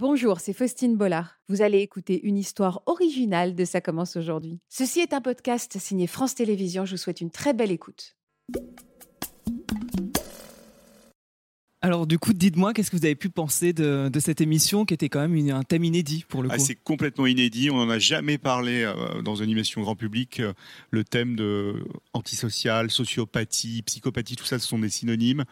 Bonjour, c'est Faustine Bollard. Vous allez écouter une histoire originale de Ça commence aujourd'hui. Ceci est un podcast signé France Télévisions. Je vous souhaite une très belle écoute. Alors du coup, dites-moi, qu'est-ce que vous avez pu penser de, cette émission qui était quand même un thème inédit pour le ah, coup C'est complètement inédit, on n'en a jamais parlé euh, dans une émission grand public. Euh, le thème de antisocial, sociopathie, psychopathie, tout ça, ce sont des synonymes.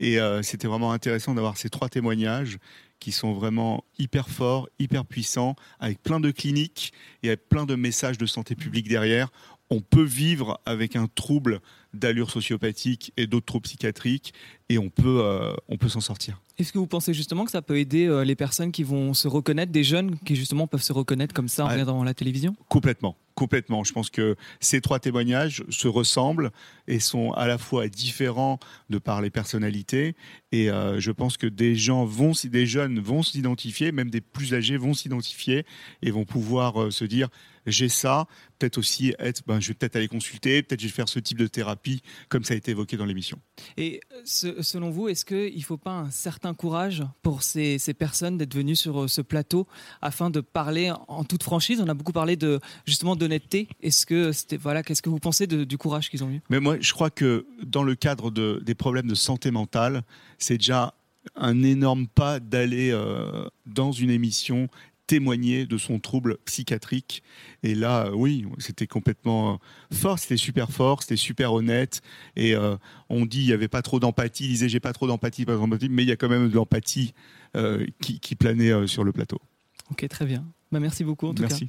Et euh, c'était vraiment intéressant d'avoir ces trois témoignages qui sont vraiment hyper forts, hyper puissants, avec plein de cliniques et avec plein de messages de santé publique derrière. On peut vivre avec un trouble d'allure sociopathique et d'autres troubles psychiatriques et on peut, euh, on peut s'en sortir. Est-ce que vous pensez justement que ça peut aider euh, les personnes qui vont se reconnaître, des jeunes qui justement peuvent se reconnaître comme ça en regardant la télévision? Complètement, complètement. Je pense que ces trois témoignages se ressemblent et sont à la fois différents de par les personnalités. Et euh, je pense que des gens vont, des jeunes vont s'identifier, même des plus âgés vont s'identifier et vont pouvoir se dire j'ai ça, peut-être aussi être, ben, je vais peut-être aller consulter, peut-être je vais faire ce type de thérapie, comme ça a été évoqué dans l'émission. Et selon vous, est-ce qu'il ne faut pas un certain courage pour ces, personnes d'être venues sur euh, ce plateau afin de parler en toute franchise? On a beaucoup parlé de justement d'honnêteté. Est-ce que c'était voilà, qu'est-ce que vous pensez du courage qu'ils ont eu? Mais moi, je crois que dans le cadre de, des problèmes de santé mentale, c'est déjà un énorme pas d'aller euh, dans une émission témoigner de son trouble psychiatrique. Et là, euh, oui, c'était complètement euh, fort, c'était super fort, c'était super honnête. Et euh, on dit, il n'y avait pas trop d'empathie, il disait, j'ai pas trop d'empathie, pas d'empathie, mais il y a quand même de l'empathie qui, planait sur le plateau. Ok, très bien. Bah, merci beaucoup en tout merci.